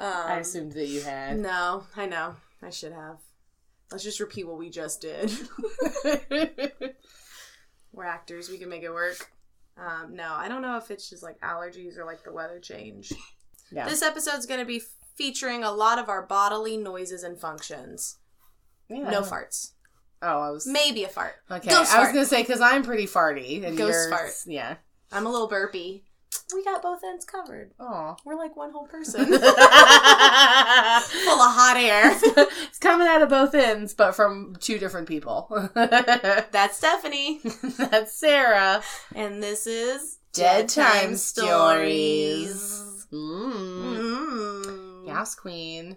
girl. Um, I assumed that you had. No, I know. I should have. Let's just repeat what we just did. We're actors. We can make it work. Um, no, I don't know if it's just like allergies or like the weather change. yeah. This episode's going to be featuring a lot of our bodily noises and functions. Yeah. No farts. Oh, I was. Maybe a fart. Okay, Ghost I was fart. gonna say because I'm pretty farty and Ghost you're, fart. Yeah. I'm a little burpy. We got both ends covered. Oh. We're like one whole person. Full of hot air. it's coming out of both ends, but from two different people. That's Stephanie. That's Sarah. And this is Dead Time Stories. Mm. Mm. Yes, Queen.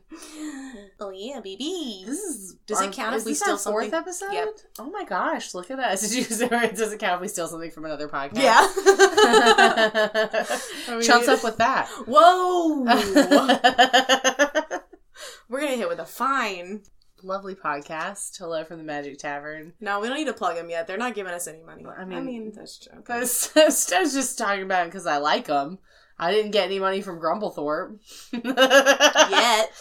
Oh yeah, baby. This is. Does it count if we steal our fourth something? episode? Yep. Oh my gosh! Look at us. does it count if we steal something from another podcast? Yeah. Chunks up with that. Whoa. We're gonna hit with a fine. Lovely podcast. Hello from the Magic Tavern. No, we don't need to plug them yet. They're not giving us any money. I mean- I mean that's true. I was, I was just talking about it because I like them. I didn't get any money from Grumblethorpe. Yet.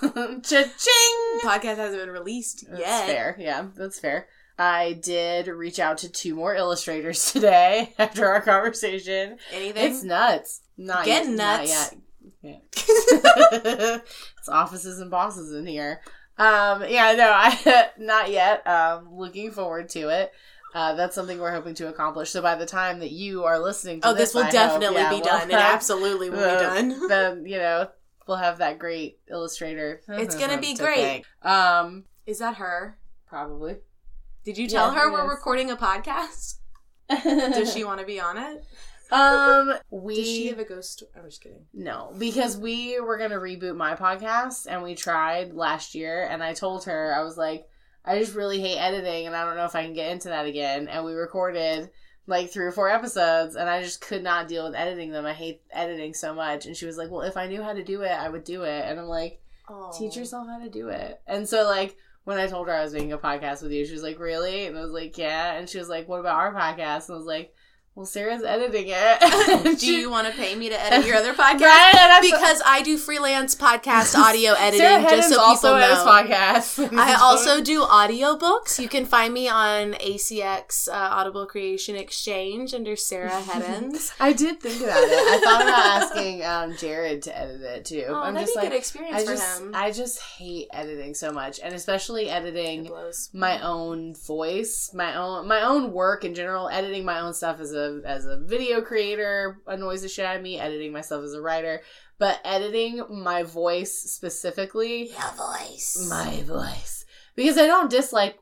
Cha-ching! Podcast hasn't been released That's yet. fair. Yeah, that's fair. I did reach out to two more illustrators today after our conversation. Anything? It's nuts. Not Get yet, nuts. Not yet. Yeah. it's offices and bosses in here. Um, yeah, no, I not yet. Um, looking forward to it. Uh, that's something we're hoping to accomplish. So by the time that you are listening to oh, this will I hope, definitely yeah, be we'll done. It absolutely will be done. Then you know we'll have that great illustrator. It's gonna be great. Um, Is that her? probably. Did you tell Yeah, her we're is. recording a podcast? Does she want to be on it? Um, we Does she have a ghost? I'm just kidding. No, because we were going to reboot my podcast and we tried last year and I told her I was like I just really hate editing and I don't know if I can get into that again and we recorded like three or four episodes and I just could not deal with editing them. I hate editing so much and she was like, "Well, if I knew how to do it, I would do it." And I'm like, Oh. "Teach yourself how to do it." And so like when I told her I was making a podcast with you, she was like, "Really?" And I was like, "Yeah." And she was like, "What about our podcast?" And I was like, "Well, Sarah's editing it." Do you want to pay me to edit your other podcast? Right, Because I do freelance podcast audio editing, Sarah just so people also know. edits podcasts. I also do audiobooks. You can find me on ACX uh, Audible Creation Exchange under Sarah Heddens. I did think about it. I thought about asking um, Jared to edit it too. Oh, I'm that'd just be like, good experience I for just, him. I just hate editing so much, and especially editing my own voice, my own, my own work in general. Editing my own stuff is a as a video creator annoys the shit out of me. Editing myself as a writer, but editing my voice specifically, Your voice. my voice because I don't dislike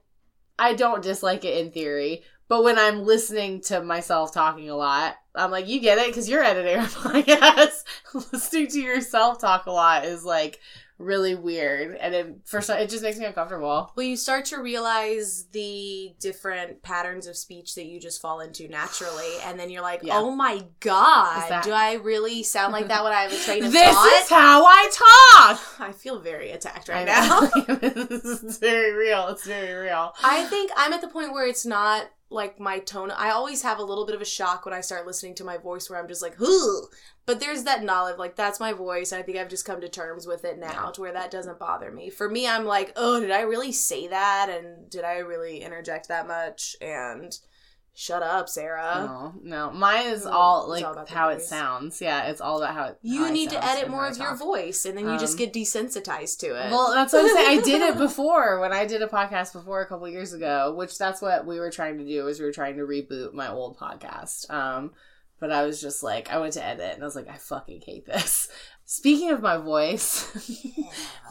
I don't dislike it in theory, but when I'm listening to myself talking a lot, I'm like, you get it because you're editing a podcast. listening to yourself talk a lot is like really weird, and it for some, it just makes me uncomfortable. Well, you start to realize the different patterns of speech that you just fall into naturally, and then you're like, Yeah. "Oh my god, that- do I really sound like that when I have a train of This thought?" is how I talk. I feel very attacked right now. this is very real. It's very real. I think I'm at the point where it's not like my tone. I always have a little bit of a shock when I start listening to my voice where I'm just like, Ugh! but there's that knowledge, like that's my voice. I think I've just come to terms with it now to where that doesn't bother me. For me, I'm like, oh, did I really say that? And did I really interject that much? And shut up, Sarah. no, no, mine is all like all how it sounds. Yeah, it's all about how it. You how need to edit more of your voice, and then you just Um, get desensitized to it. Well, that's what I'm saying. I did it before when I did a podcast before a couple years ago, which that's what we were trying to do. Was we were trying to reboot my old podcast. Um, but I was just like, I went to edit and I was like, I fucking hate this. Speaking of my voice,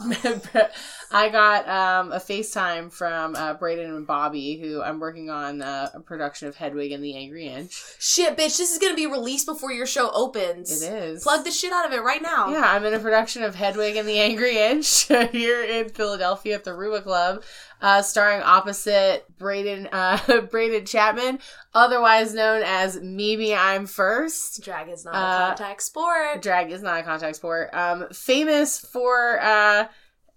I got um, a FaceTime from uh, Braden and Bobby, who I'm working on uh, a production of Hedwig and the Angry Inch. Shit, bitch, this is gonna be released before your show opens. It is. Plug the shit out of it right now. Yeah, I'm in a production of Hedwig and the Angry Inch here in Philadelphia at the Ruba Club, uh, starring opposite Braden uh, Braden Chapman, otherwise known as Mimi Imfurst. Drag is not Uh, a contact sport. Drag is not a contact sport. Um, famous for uh,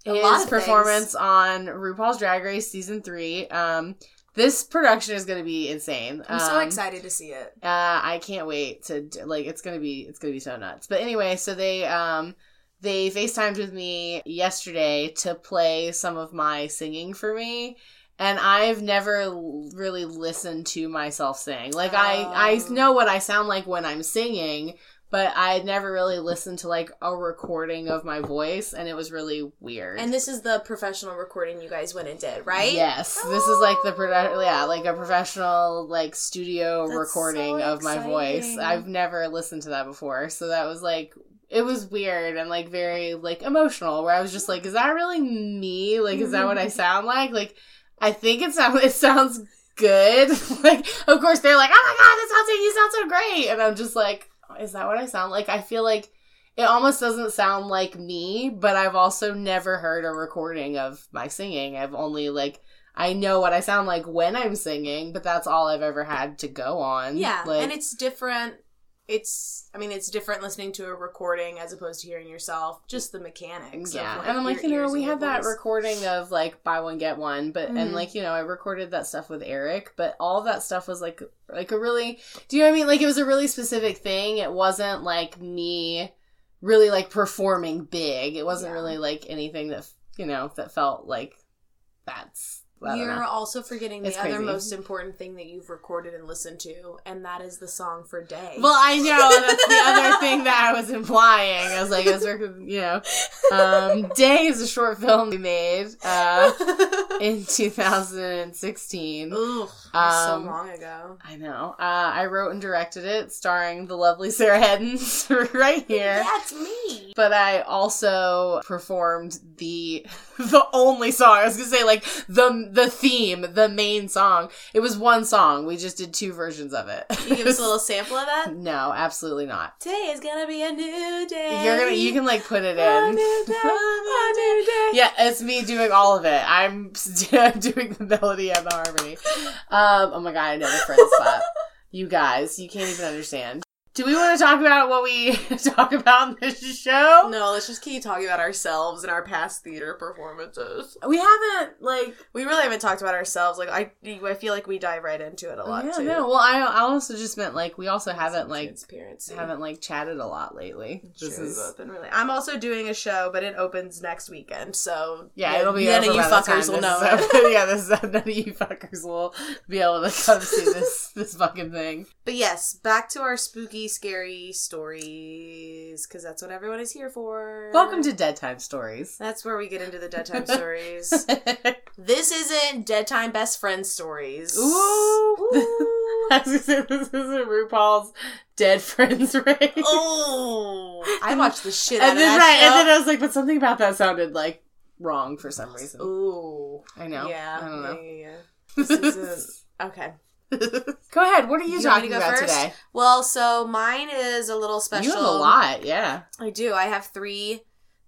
his performance on RuPaul's Drag Race season three. Um, this production is gonna be insane. I'm so Um, excited to see it. Uh, I can't wait to like. It's gonna be. It's gonna be so nuts. But anyway, so they um they Facetimed with me yesterday to play some of my singing for me, and I've never really listened to myself sing. Like I I Oh. know what I sound like when I'm singing. But I had never really listened to like a recording of my voice, and it was really weird. And this is the professional recording you guys went and did, right? Yes, this is like the produ- yeah, like a professional like studio That's recording so of my voice. I've never listened to that before, so that was like it was weird and like very like emotional. Where I was just like, is that really me? Like, is that what I mm-hmm. sound like? Like, I think it sounds it sounds good. like, of course they're like, oh my god, this sounds you sound so great, and I'm just like, is that what I sound like? I feel like. It almost doesn't sound like me, but I've also never heard a recording of my singing. I've only like I know what I sound like when I'm singing, but that's all I've ever had to go on. Yeah, like, and it's different. It's, I mean, it's different listening to a recording as opposed to hearing yourself. Just the mechanics. yeah, of, and I'm like, you know, we had that recording of like buy one get one, but Mhm. and like you know, I recorded that stuff with Eric, but all that stuff was like like a really, do you know what I mean? Like it was a really specific thing. It wasn't like me really like performing big. It wasn't Yeah. really like anything that you know that felt like that's. Don't You're also forgetting the It's other most important thing that you've recorded and listened to, and that is the song for Day. Well, I know that's the other thing that I was implying. I was like, I was, you know, um, Day is a short film we made uh, in 2016. Ugh, so Um, long ago. I know. Uh, I wrote and directed it, starring the lovely Sarah Heddens right here. That's me. But I also performed the the only song. I was gonna say like the the theme, the main song. It was one song. We just did two versions of it. Can you give us a little sample of that? No, absolutely not. Today is gonna be a new day. You're gonna you can like put it A in. new day, a new day. Yeah, it's me doing all of it. I'm doing the melody and the harmony. Um, oh my god, I never friend spot. You guys, you can't even understand. Do we want to talk about what we talk about in this show? No, let's just keep talking about ourselves and our past theater performances. We haven't like We really haven't talked about ourselves. Like I, I feel like we dive right into it a lot yeah, too. no. Well, I I also just meant like we also haven't like transparency. haven't like chatted a lot lately. This True, is been really. I'm also doing a show, but it opens next weekend, so yeah, it'll be none over of you fuckers will know. is it. yeah, this none of you fuckers will be able to come see this this fucking thing. But yes, back to our spooky, scary stories, because that's what everyone is here for. Welcome to Dead Time Stories. That's where we get into the dead time stories. this isn't dead time best friend stories. Ooh. Ooh. I was say this isn't RuPaul's Dead Friends Race. oh, I watched the shit out and of then that right, and then I was like, but something about that sounded like wrong for some reason. Ooh, I know. Yeah, I don't know. Yeah, yeah, yeah. This isn't okay. Go ahead. What are you, You want me talking to go about first? today? Well, so mine is a little special. You have a lot, yeah. I do. I have three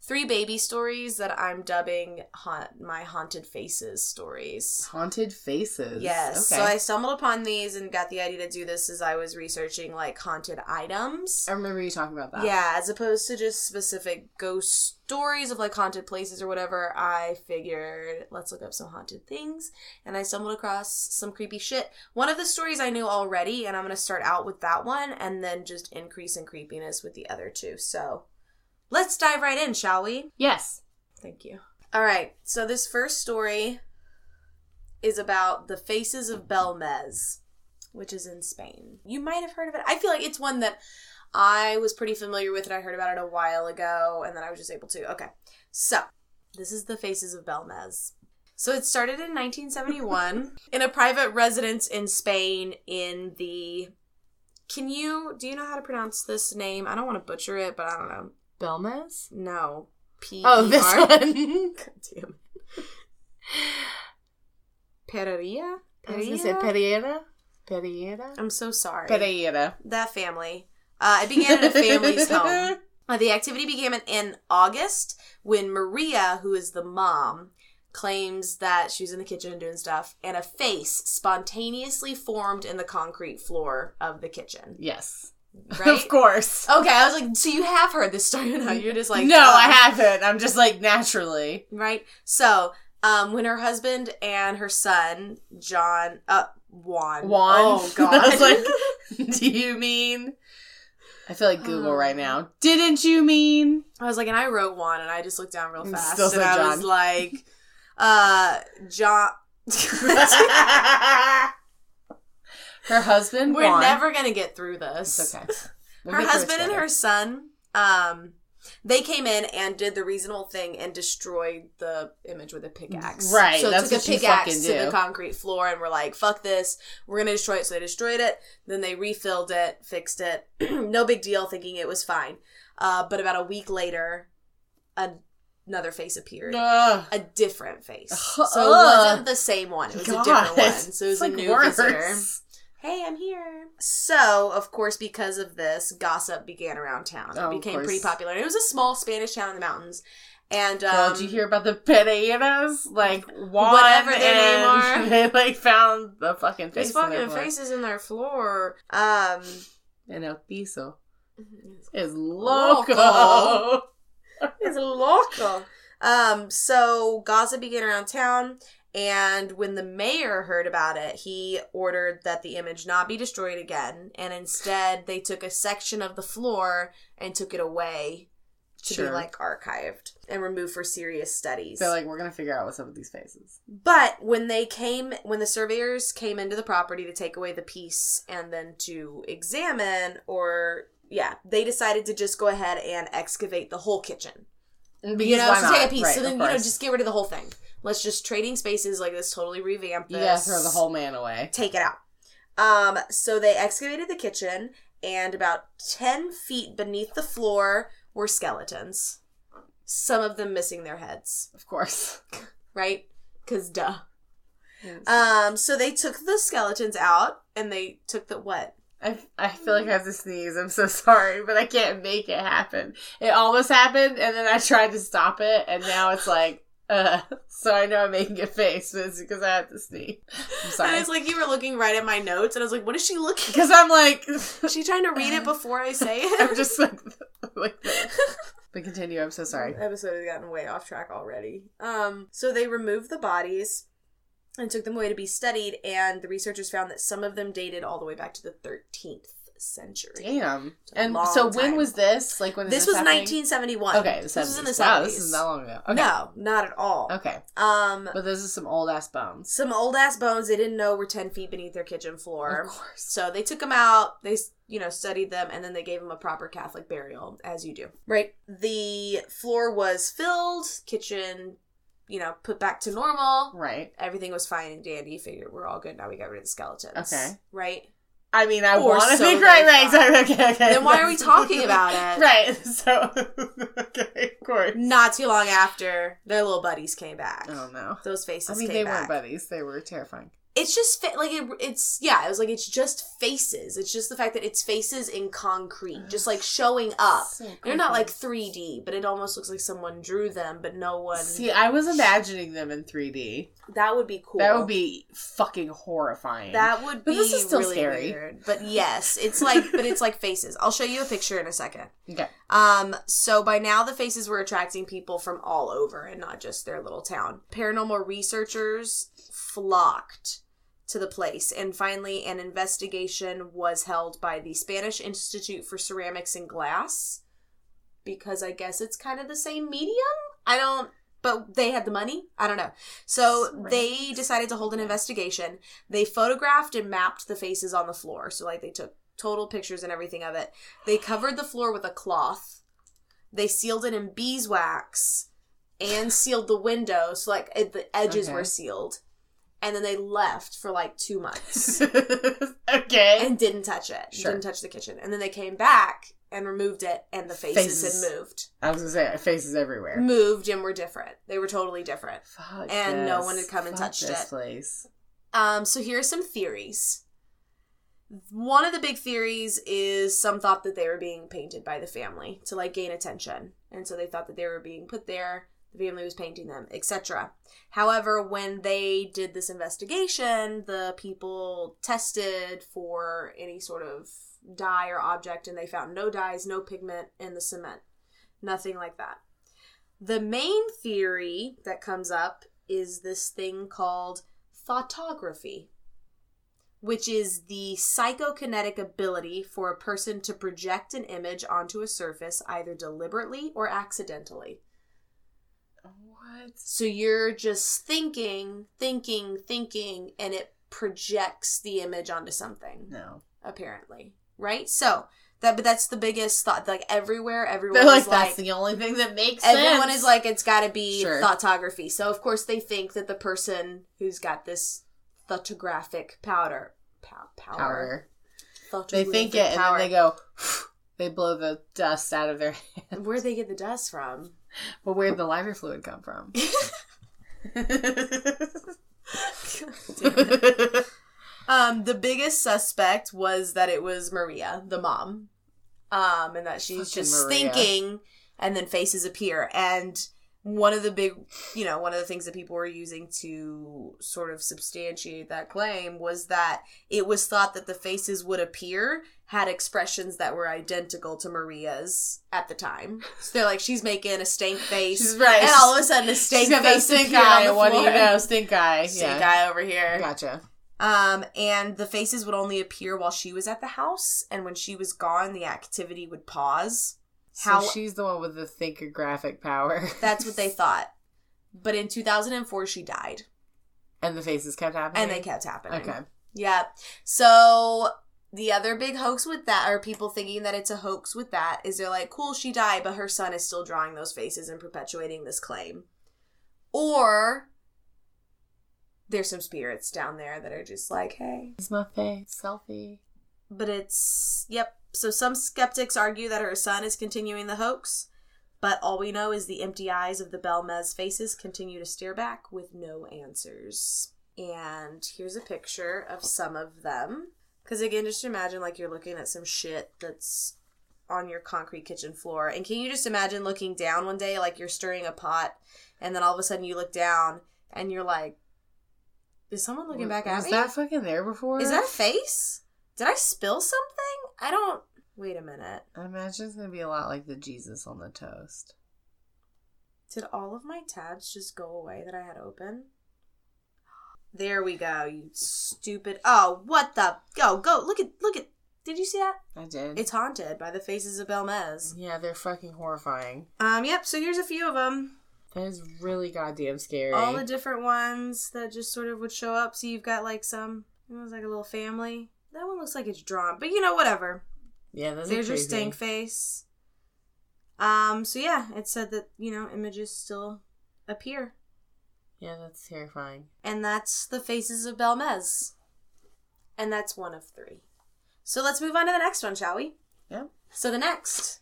three baby stories that I'm dubbing haunt my haunted faces stories. Haunted faces. Yes. Okay. So I stumbled upon these and got the idea to do this as I was researching like haunted items. I remember you talking about that. Yeah, as opposed to just specific ghost stories of like haunted places or whatever, I figured let's look up some haunted things. And I stumbled across some creepy shit. One of the stories I knew already, and I'm going to start out with that one and then just increase in creepiness with the other two. So let's dive right in, shall we? Yes. Thank you. All right, so this first story is about the faces of Belmez, which is in Spain. You might have heard of it. I feel like it's one that I was pretty familiar with and I heard about it a while ago and then I was just able to. Okay, so this is the faces of Belmez. So it started in 1971 in a private residence in Spain in the. Can you. Do you know how to pronounce this name? I don't want to butcher it, but I don't know. Belmez? No. P. Oh, this one. God damn. Pereira? I was gonna say Pereira. Pereira. I'm so sorry. Pereira. That family. Uh, it began in a family's home. Uh, the activity began in, in August when Maria, who is the mom, claims that she was in the kitchen doing stuff, and a face spontaneously formed in the concrete floor of the kitchen. Yes. Right? Of course. Okay, I was like, so you have heard this story now. You're just like, no, duh. I haven't. I'm just like naturally. right? So Um, when her husband and her son, John, uh, Juan. Juan. Oh, God. I was like, do you mean? I feel like Google right now. Didn't you mean? I was like, and I wrote Juan, and I just looked down real fast. still and I was like, uh, John. Her husband. We're Juan. never going to get through this. It's okay. We'll her get through it husband and her son um they came in and did the reasonable thing and destroyed the image with a pickaxe. Right, So that's took a pickaxe to the concrete floor and were like, "Fuck this, we're gonna destroy it." So they destroyed it. Then they refilled it, fixed it. no big deal, thinking it was fine. Uh, but about a week later, an- another face appeared. Ugh. A different face. Ugh. So it wasn't the same one. It was God. a different one. So it was It's a like new worse. visitor hey, I'm here. So, of course, because of this, gossip began around town. Oh, it became pretty popular. And it was a small Spanish town in the mountains. And um, Girl, did you hear about the Pereiras? Like Juan Whatever their name are. They like found the fucking face. These in their fucking faces in their floor. Um, and el piso. Is Loco. loco. it's loco. Um, so gossip began around town, and when the mayor heard about it, he ordered that the image not be destroyed again, and instead they took a section of the floor and took it away to Sure. be like archived and removed for serious studies. They're like, we're gonna figure out what's up with these faces. But when they came, when the surveyors came into the property to take away the piece and then to examine, or yeah, they decided to just go ahead and excavate the whole kitchen. Because you know, why to not? take a piece. Right, so then, you know, just get rid of the whole thing. Let's just trading spaces like this. Totally revamp this. you gotta throw the whole man away. Take it out. Um, so they excavated the kitchen, and about ten feet beneath the floor were skeletons. Some of them missing their heads. Of course. Right? Cause duh. Um, so they took the skeletons out, and they took the what? I, I feel like I have to sneeze. I'm so sorry, but I can't make it happen. It almost happened, and then I tried to stop it, and now it's like, uh. So I know I'm making a face, but it's because I have to sneeze. I'm sorry. And it's like you were looking right at my notes, and I was like, "What is she looking?" Because I'm like, Is she trying to read it before I say it? I'm just like, like. But continue. I'm so sorry. The episode has gotten way off track already. Um, so they removed the bodies and took them away to be studied, and the researchers found that some of them dated all the way back to the 13th century. Damn. And so when was this? Like when This this was happening? 1971. Okay, this was in the 70s. 70s. Wow, this is not long ago. Okay. No, not at all. Okay. Um, But this is some old ass bones. some old ass bones they didn't know were 10 feet beneath their kitchen floor. Of course. So they took them out, they, you know, studied them, and then they gave them a proper Catholic burial, as you do. Right. The floor was filled, kitchen, you know, put back to normal. Right. Everything was fine and dandy. Figured we're all good now. We got rid of the skeletons. Okay. Right. I mean, I want to so think right, right. Okay, okay. Then why are we talking about it? Right. So, okay, of course. Not too long after, their little buddies came back. Oh no. Those faces I mean, they back. weren't buddies. They were terrifying. It's just fa- like it, it's yeah it was like it's just faces it's just the fact that it's faces in concrete just like showing up So they're not like 3d but it almost looks like someone drew them but no one See, I was imagining them in 3D. that would be cool That would be fucking horrifying. that would be But this is still really scary. weird but yes it's like but it's like faces i'll show you a picture in a second okay. Um, so by now the faces were attracting people from all over and not just their little town. Paranormal researchers flocked to the place, and finally an investigation was held by the Spanish Institute for Ceramics and Glass because I guess it's kind of the same medium. I don't but they had the money. I don't know. So they decided to hold an investigation. They photographed and mapped the faces on the floor. So like they took total pictures and everything of it. They covered the floor with a cloth. They sealed it in beeswax and sealed the windows. So like it, the edges Okay. were sealed. And then they left for like two months okay. and didn't touch it. Sure. Didn't touch the kitchen. And then they came back and removed it, and the faces, Faces. had moved. I was gonna say faces everywhere. Moved and were different. They were totally different. Fuck And no one had come and Fuck touched this it. place. Um, so here are some theories. One of the big theories is some thought that they were being painted by the family to like gain attention. And so they thought that they were being put there, the family was painting them, etc. However, when they did this investigation, the people tested for any sort of dye or object and they found no dyes, no pigment in the cement. Nothing like that. The main theory that comes up is this thing called thoughtography, which is the psychokinetic ability for a person to project an image onto a surface either deliberately or accidentally. What? So you're just thinking, thinking, thinking, and it projects the image onto something, No. apparently. Right? So that but that's the biggest thought. Like everywhere, everyone like, is like that's the only thing that makes everyone sense. is like it's got to be Sure. thoughtography. So of course they think that the person who's got this thoughtographic powder pow, power, power. They think it, and then they go, they blow the dust out of their hand. Where'd they get the dust from? But where'd the lighter fluid come from? Um, the biggest suspect was that it was Maria, the mom, um, and that she's Fucking just Maria. thinking, and then faces appear. And one of the big, you know, one of the things that people were using to sort of substantiate that claim was that it was thought that the faces would appear had expressions that were identical to Maria's at the time. So they're like, she's making a stank face, She's right. and all of a sudden a stank She's face stink eye. on the What do you know? Stink eye. Stink yeah. eye over here. Gotcha. Um, and the faces would only appear while she was at the house, and when she was gone, the activity would pause. So How- she's the one with the thinkographic power. That's what they thought. But in 2004, she died, and the faces kept happening. and they kept happening. Okay. Yeah. So the other big hoax with that, or people thinking that it's a hoax with that, is they're like, cool, she died, but her son is still drawing those faces and perpetuating this claim. Or there's some spirits down there that are just like, hey, It's my face. Selfie. but it's yep. So some skeptics argue that her son is continuing the hoax, but all we know is the empty eyes of the Belmez faces continue to stare back with no answers. And here's a picture of some of them. Because again, just imagine like you're looking at some shit that's on your concrete kitchen floor. And can you just imagine looking down one day, like you're stirring a pot, and then all of a sudden you look down and you're like, is someone looking back at Was me? that fucking there before? Is that a face? Did I spill something? I don't. Wait a minute. I imagine it's gonna be a lot like the Jesus on the toast. Did all of my tabs just go away that I had open? There we go, you stupid. Oh, what the? Go, go. Look at, look at. Did you see that? I did. It's haunted by the faces of Belmez. yeah, they're fucking horrifying. Um, yep, so here's a few of them. That is really goddamn scary. All the different ones that just sort of would show up. So you've got like some, it was like a little family. That one looks like it's drawn, but you know, whatever. yeah, those There's are your stank face. Um, so yeah, it said that, you know, images still appear. Yeah, that's terrifying. And that's the faces of Belmez. And that's one of three. So let's move on to the next one, shall we? Yeah. So the next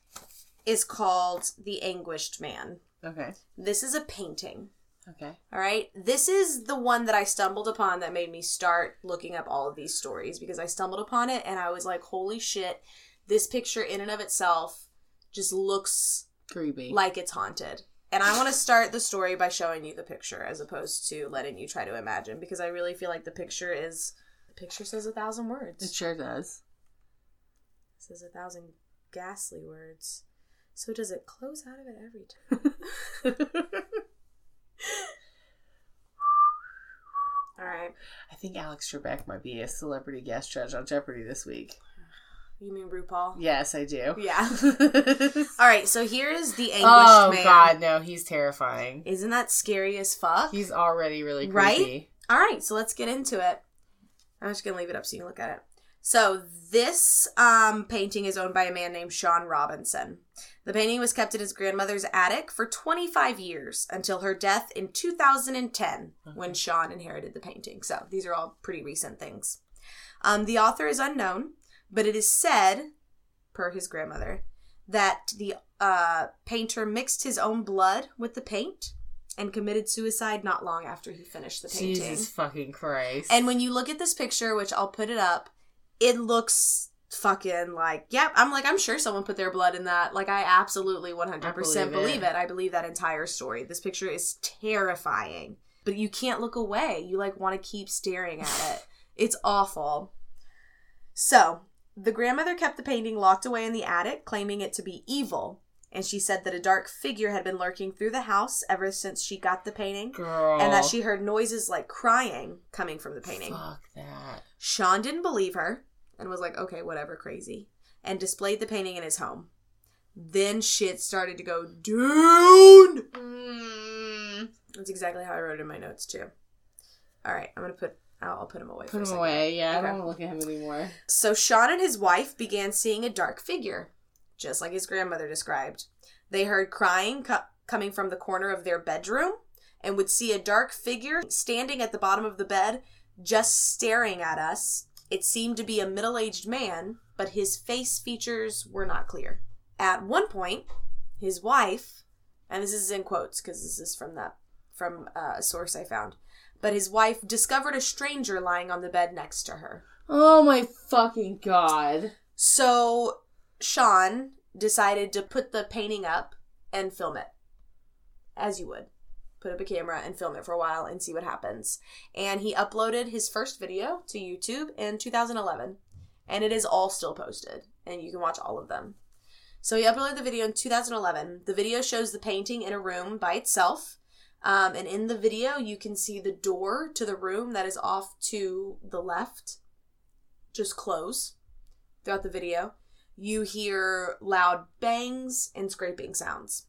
is called The Anguished Man. Okay. This is a painting. Okay. All right. This is the one that I stumbled upon that made me start looking up all of these stories because I stumbled upon it and I was like, holy shit, this picture in and of itself just looks Creepy. like it's haunted. And I want to start the story by showing you the picture as opposed to letting you try to imagine because I really feel like the picture is the picture says a thousand words. it sure does. It says a thousand ghastly words. So does it close out of it every time? All right. I think Alex Trebek might be a celebrity guest judge on Jeopardy this week. You mean RuPaul? Yes, I do. Yeah. All right. So here is the anguished Man. oh man. God, no, he's terrifying. Isn't that scary as fuck? He's already really Right? creepy. All right, so let's get into it. I'm just gonna leave it up so you can look at it. So this um, painting is owned by a man named Sean Robinson. The painting was kept in his grandmother's attic for 25 years until her death in 2010, when Sean inherited the painting. So these are all pretty recent things. Um, the author is unknown, but it is said, per his grandmother, that the uh, painter mixed his own blood with the paint and committed suicide not long after he finished the painting. Jesus fucking Christ. And when you look at this picture, which I'll put it up, it looks fucking like, yep, I'm like, I'm sure someone put their blood in that. Like, I absolutely 100% I believe, believe it. it. I believe that entire story. This picture is terrifying, but you can't look away. You like want to keep staring at it. It's awful. So, the grandmother kept the painting locked away in the attic, claiming it to be evil. And she said that a dark figure had been lurking through the house ever since she got the painting, Girl. and that she heard noises like crying coming from the painting. Fuck that. Sean didn't believe her and was like, okay, whatever, crazy, and displayed the painting in his home. Then shit started to go down. Mm. That's exactly how I wrote it in my notes too. All right, I'm gonna put. I'll, I'll put him away. for Put him away. Yeah, I don't want to look at him anymore. So Sean and his wife began seeing a dark figure, just like his grandmother described. They heard crying co- coming from the corner of their bedroom and would see a dark figure standing at the bottom of the bed, just staring at us. It seemed to be a middle aged man, but his face features were not clear. At one point, his wife, and this is in quotes because this is from that from uh, a source I found, but his wife discovered a stranger lying on the bed next to her. Oh my fucking god. So Sean decided to put the painting up and film it, as you would. Put up a camera and film it for a while and see what happens. And he uploaded his first video to YouTube in 2011, and it is all still posted, and you can watch all of them. So he uploaded the video in 2011. The video shows the painting in a room by itself. Um, and in the video, you can see the door to the room that is off to the left just close throughout the video. You hear loud bangs and scraping sounds.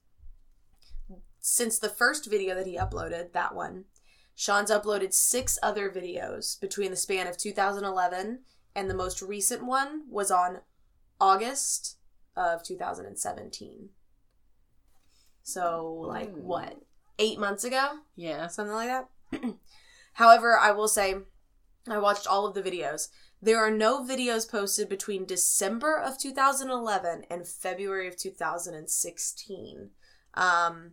Since the first video that he uploaded, that one, Sean's uploaded six other videos between the span of 2011 and the most recent one was on August of 2017. So, like, Hmm. what? Eight months ago? Yeah. something like that. However, I will say I watched all of the videos. There are no videos posted between December of 2011 and February of 2016. Um,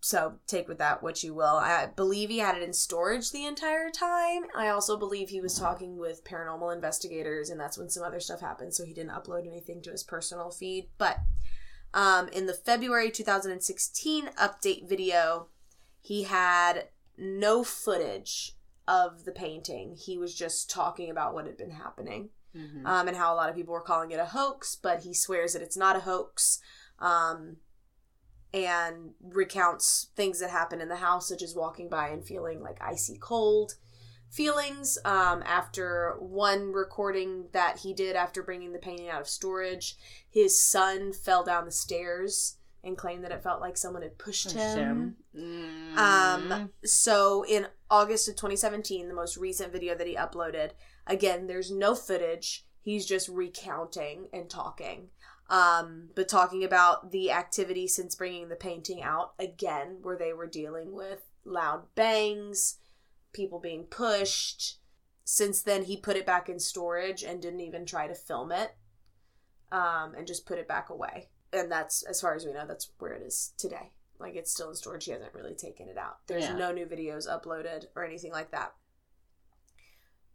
so take with that what you will. I believe he had it in storage the entire time. I also believe he was talking with paranormal investigators, and that's when some other stuff happened. So he didn't upload anything to his personal feed. But um, in the February 2016 update video, he had no footage of the painting. He was just talking about what had been happening Mhm. um, and how a lot of people were calling it a hoax, but he swears that it's not a hoax um, and recounts things that happened in the house, such as walking by and feeling like icy cold feelings. Um, after one recording that he did after bringing the painting out of storage, his son fell down the stairs and claimed that it felt like someone had pushed Pushed him. him. Um, Mm. so in August of 2017, the most recent video that he uploaded, again, there's no footage. He's just recounting and talking. Um, but talking about the activity since bringing the painting out again, where they were dealing with loud bangs, people being pushed. Since then, he put it back in storage and didn't even try to film it, um, and just put it back away. And that's, as far as we know, that's where it is today. Like it's still in storage. He hasn't really taken it out. There's Yeah. no new videos uploaded or anything like that.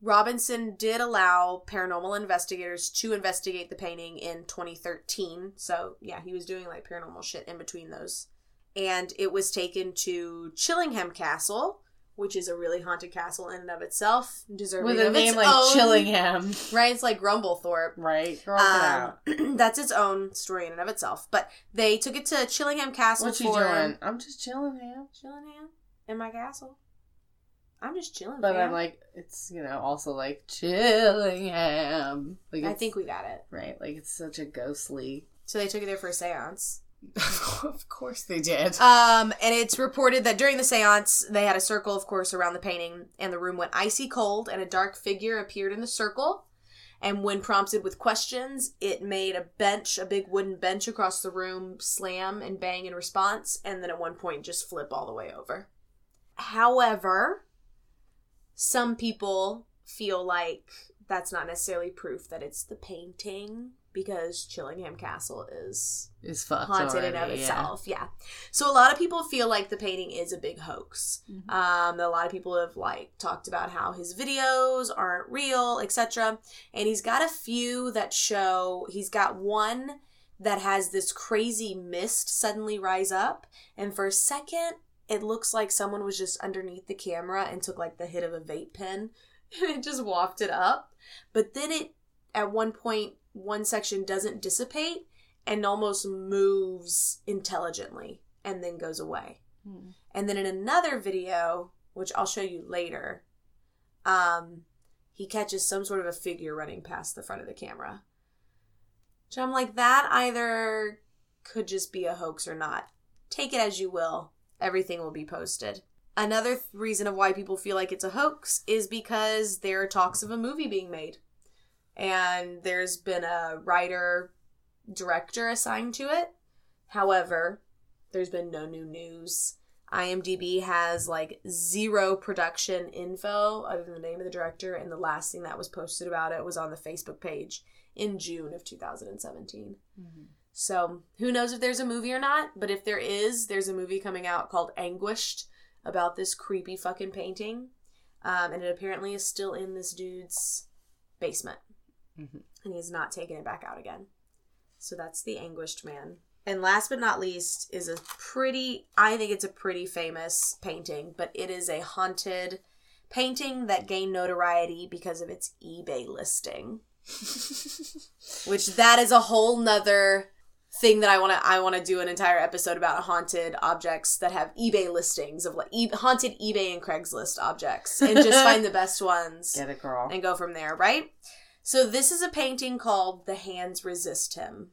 Robinson did allow paranormal investigators to investigate the painting in 2013. So, yeah, he was doing like paranormal shit in between those. And it was taken to Chillingham Castle, which is a really haunted castle in and of itself, deserving With a of name its like own- Chillingham. Right, it's like Grumblethorpe. Right. Girl, get out. Um, that's its own story in and of itself. But they took it to Chillingham Castle What you for doing? I'm just chilling, man. Chillingham in my castle. I'm just chilling. But fam. I'm like, it's you know also like Chillingham. Like I think we got it. right. Like it's such a ghostly. So they took it there for a seance. of course they did. Um, and it's reported that during the seance, they had a circle, of course, around the painting, and the room went icy cold, and a dark figure appeared in the circle. And when prompted with questions, it made a bench, a big wooden bench across the room, slam and bang in response, and then at one point just flip all the way over. However, some people feel like that's not necessarily proof that it's the painting because Chillingham Castle is fucked haunted in already, of yeah. itself. Yeah. So a lot of people feel like the painting is a big hoax. Mhm. Um, a lot of people have like talked about how his videos aren't real, etc. And he's got a few that show. He's got one that has this crazy mist suddenly rise up, and for a second, it looks like someone was just underneath the camera and took like the hit of a vape pen, and it just wafted up. But then it, at one point, one section doesn't dissipate and almost moves intelligently and then goes away. Hmm. And then in another video, which I'll show you later, um, he catches some sort of a figure running past the front of the camera. So I'm like, that either could just be a hoax or not. Take it as you will. Everything will be posted. Another th- reason of why people feel like it's a hoax is because there are talks of a movie being made. And there's been a writer director assigned to it. However, there's been no new news. IMDb has like zero production info other than the name of the director, and the last thing that was posted about it was on the Facebook page in June of 2017. So who knows if there's a movie or not, but if there is, there's a movie coming out called Anguished about this creepy fucking painting. Um, and it apparently is still in this dude's basement. Mhm. And he's not taken it back out again. So that's the Anguished Man. And last but not least is a pretty, I think it's a pretty famous painting, but it is a haunted painting that gained notoriety because of its eBay listing. Which that is a whole nother thing that I want to I want to do an entire episode about haunted objects that have eBay listings of like e- haunted eBay and Craigslist objects and just find the best ones Get it, girl. and go from there, right? So this is a painting called The Hands Resist Him.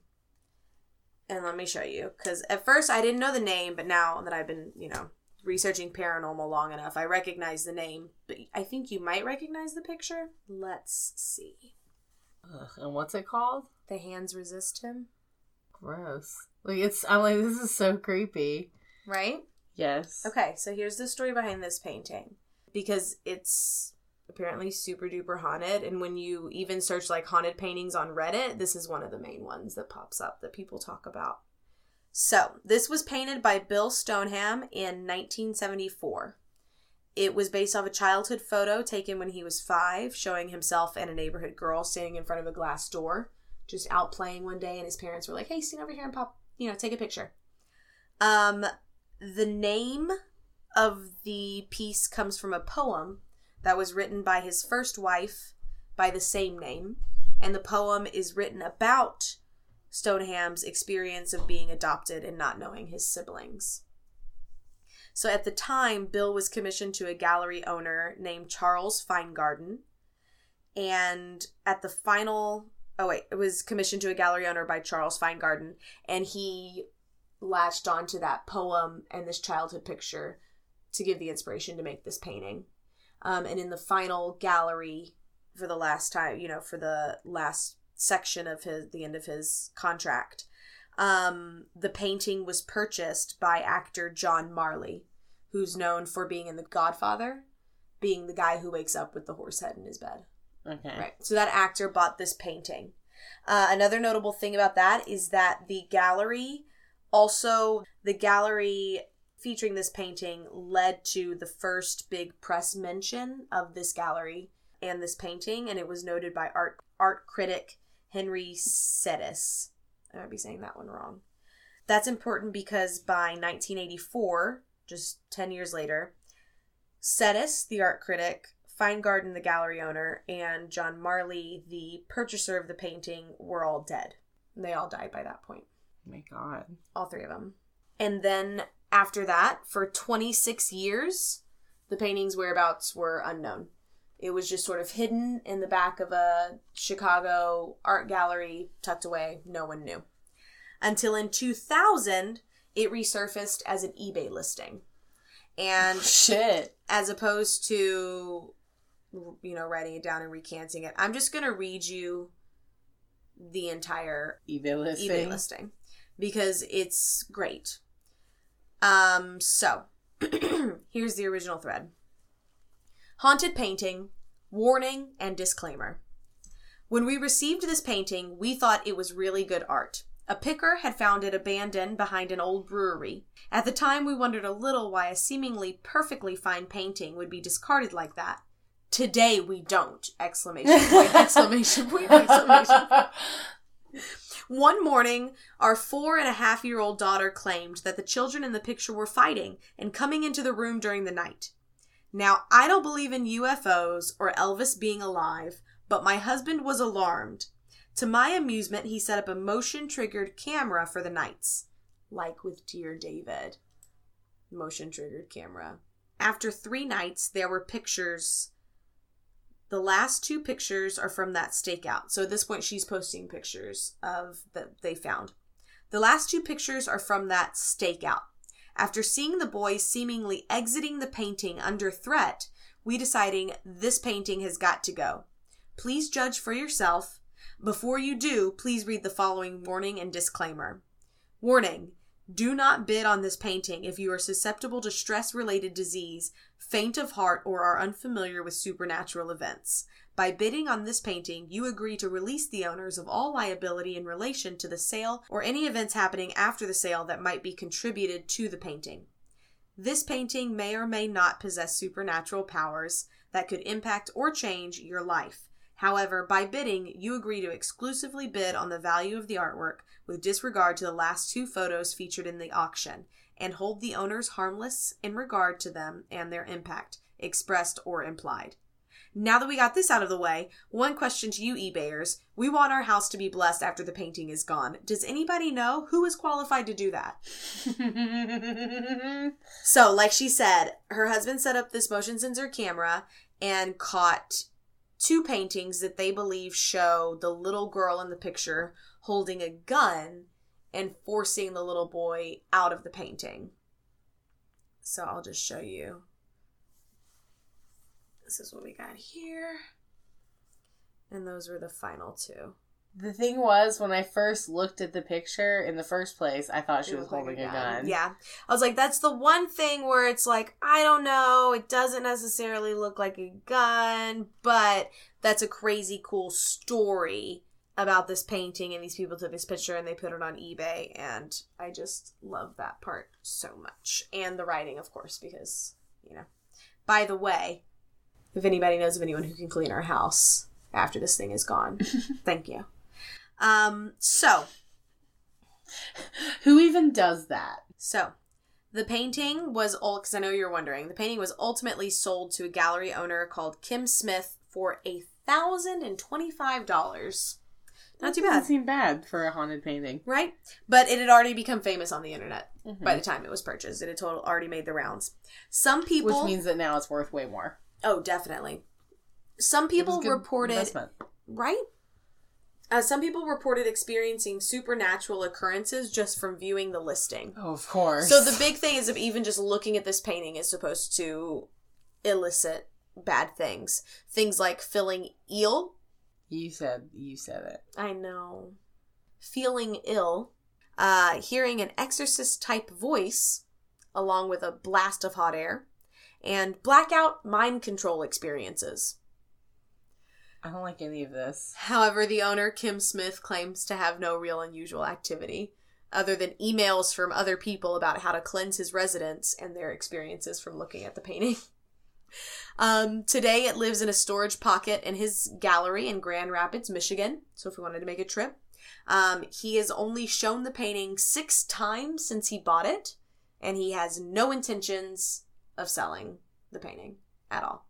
And let me show you cuz at first I didn't know the name, but now that I've been, you know, researching paranormal long enough, I recognize the name, but I think you might recognize the picture. Let's see. Ugh, and what's it called? The Hands Resist Him, Gross. Like it's. I'm like this is so creepy. right? Yes. Okay, so here's the story behind this painting. Because it's apparently super duper haunted, and when you even search like haunted paintings on Reddit, this is one of the main ones that pops up that people talk about. So, this was painted by Bill Stoneham in 1974. It was based off a childhood photo taken when he was five, showing himself and a neighborhood girl standing in front of a glass door, just out playing one day, and his parents were like, "Hey, stand over here and pop, you know, take a picture." Um, the name of the piece comes from a poem that was written by his first wife by the same name, and the poem is written about Stoneham's experience of being adopted and not knowing his siblings. So at the time, Bill was commissioned to a gallery owner named Charles Feingarten. And at the final, oh wait, it was commissioned to a gallery owner by Charles Feingarten. And he latched onto that poem and this childhood picture to give the inspiration to make this painting. Um, and in the final gallery, for the last time, you know, for the last section of his, the end of his contract, um, the painting was purchased by actor John Marley, who's known for being in The Godfather, being the guy who wakes up with the horse head in his bed. Okay. Right. So that actor bought this painting. Uh, another notable thing about that is that the gallery, also the gallery featuring this painting, led to the first big press mention of this gallery and this painting, and it was noted by art art critic Henry Sedis. I might be saying that one wrong. That's important because by 1984, just 10 years later, Sedis, the art critic, Feingarten, the gallery owner, and John Marley, the purchaser of the painting, were all dead. They all died by that point. Oh my god. All three of them. And then after that, for 26 years, the painting's whereabouts were unknown. It was just sort of hidden in the back of a Chicago art gallery, tucked away. No one knew. Until in 2000, it resurfaced as an eBay listing. And Shit. as opposed to you know writing it down and recanting it i'm just going to read you the entire eBay listing. ebay listing because it's great um so here's the original thread haunted painting warning and disclaimer when we received this painting we thought it was really good art a picker had found it abandoned behind an old brewery. At the time, we wondered a little why a seemingly perfectly fine painting would be discarded like that. Today, we don't! Exclamation point! exclamation point! Exclamation point! One morning, our four and a half year old daughter claimed that the children in the picture were fighting and coming into the room during the night. Now, I don't believe in UFOs or Elvis being alive, but my husband was alarmed. To my amusement, he set up a motion triggered camera for the nights, like with Dear David. Motion triggered camera. After three nights, there were pictures. The last two pictures are from that stakeout. So at this point, she's posting pictures of that they found. The last two pictures are from that stakeout. After seeing the boys seemingly exiting the painting under threat, we deciding this painting has got to go. Please judge for yourself. Before you do, please read the following warning and disclaimer. Warning Do not bid on this painting if you are susceptible to stress related disease, faint of heart, or are unfamiliar with supernatural events. By bidding on this painting, you agree to release the owners of all liability in relation to the sale or any events happening after the sale that might be contributed to the painting. This painting may or may not possess supernatural powers that could impact or change your life. However, by bidding, you agree to exclusively bid on the value of the artwork with disregard to the last two photos featured in the auction and hold the owners harmless in regard to them and their impact, expressed or implied. Now that we got this out of the way, one question to you eBayers. We want our house to be blessed after the painting is gone. Does anybody know who is qualified to do that? So, like she said, her husband set up this motion sensor camera and caught two paintings that they believe show the little girl in the picture holding a gun and forcing the little boy out of the painting. So, I'll just show you. This is what we got here. And those were the final two. The thing was, when I first looked at the picture in the first place, I thought she was looked like holding a gun. Yeah. I was like, that's the one thing where it's like, I don't know, it doesn't necessarily look like a gun, but that's a crazy cool story about this painting and these people took this picture and they put it on eBay and I just love that part so much. And the writing, of course, because, you know. By the way, if anybody knows of anyone who can clean our house after this thing is gone, thank you. Um, so Who even does that? So, the painting was all because I know you're wondering. The painting was ultimately sold to a gallery owner called Kim Smith for a thousand and twenty-five dollars. Not too Doesn't bad, seem bad for a haunted painting. right? But it had already become famous on the internet Mhm. by the time it was purchased. It had total already made the rounds. Some people, Which means that now it's worth way more. oh, definitely. Some people reported investment. right? Uh, some people reported experiencing supernatural occurrences just from viewing the listing. Oh, of course. So the big thing is of even just looking at this painting is supposed to elicit bad things. Things like feeling ill. You said you said it. I know. Feeling ill. Uh, hearing an exorcist type voice, along with a blast of hot air, and blackout mind control experiences. I don't like any of this. However, the owner, Kim Smith, claims to have no real unusual activity other than emails from other people about how to cleanse his residence and their experiences from looking at the painting. Um, today, it lives in a storage pocket in his gallery in Grand Rapids, Michigan. So, if we wanted to make a trip, um, he has only shown the painting six times since he bought it, and he has no intentions of selling the painting at all.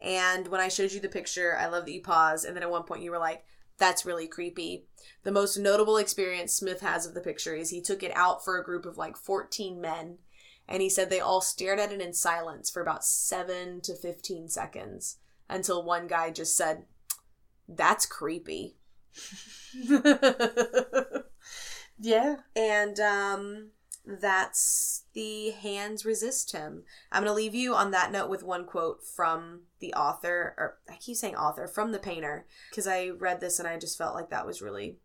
And when I showed you the picture, I love that you paused, and then at one point you were like, that's really creepy. The most notable experience Smith has of the picture is he took it out for a group of like 14 men, and he said they all stared at it in silence for about 7 to 15 seconds until one guy just said, That's creepy. yeah. And um, that's the hands resist him. I'm going to leave you on that note with one quote from the author, or I keep saying author, from the painter, because I read this and I just felt like that was really